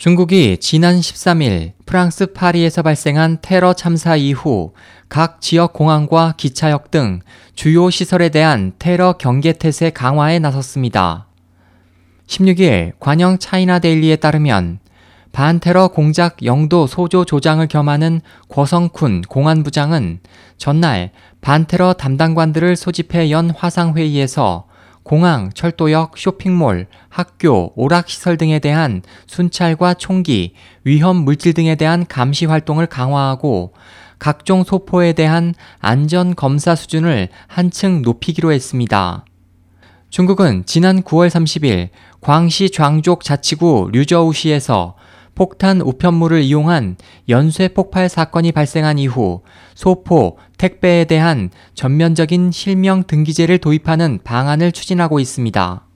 중국이 지난 13일 프랑스 파리에서 발생한 테러 참사 이후 각 지역 공항과 기차역 등 주요 시설에 대한 테러 경계 태세 강화에 나섰습니다. 16일 관영 차이나 데일리에 따르면 반테러 공작 영도 소조 조장을 겸하는 고성쿤 공안부장은 전날 반테러 담당관들을 소집해 연 화상회의에서 공항, 철도역, 쇼핑몰, 학교, 오락시설 등에 대한 순찰과 총기, 위험 물질 등에 대한 감시 활동을 강화하고 각종 소포에 대한 안전 검사 수준을 한층 높이기로 했습니다. 중국은 지난 9월 30일 광시 좌족 자치구 류저우시에서 폭탄 우편물을 이용한 연쇄 폭발 사건이 발생한 이후 소포, 택배에 대한 전면적인 실명 등기제를 도입하는 방안을 추진하고 있습니다.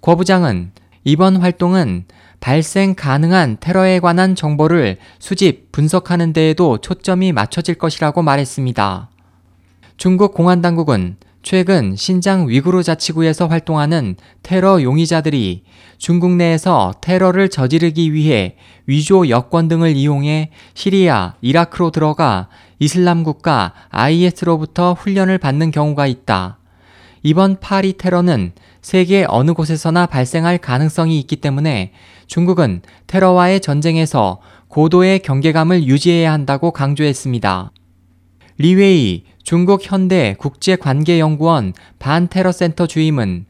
고 부장은 이번 활동은 발생 가능한 테러에 관한 정보를 수집, 분석하는 데에도 초점이 맞춰질 것이라고 말했습니다. 중국 공안당국은 최근 신장 위구르 자치구에서 활동하는 테러 용의자들이 중국 내에서 테러를 저지르기 위해 위조 여권 등을 이용해 시리아, 이라크로 들어가 이슬람 국가 IS로부터 훈련을 받는 경우가 있다. 이번 파리 테러는 세계 어느 곳에서나 발생할 가능성이 있기 때문에 중국은 테러와의 전쟁에서 고도의 경계감을 유지해야 한다고 강조했습니다. 리웨이 중국 현대 국제관계연구원 반테러센터 주임은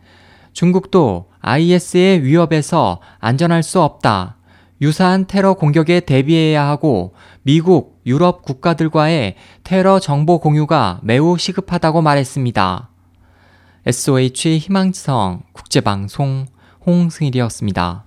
중국도 IS의 위협에서 안전할 수 없다. 유사한 테러 공격에 대비해야 하고 미국, 유럽 국가들과의 테러 정보 공유가 매우 시급하다고 말했습니다. SOH 희망성 국제방송 홍승일이었습니다.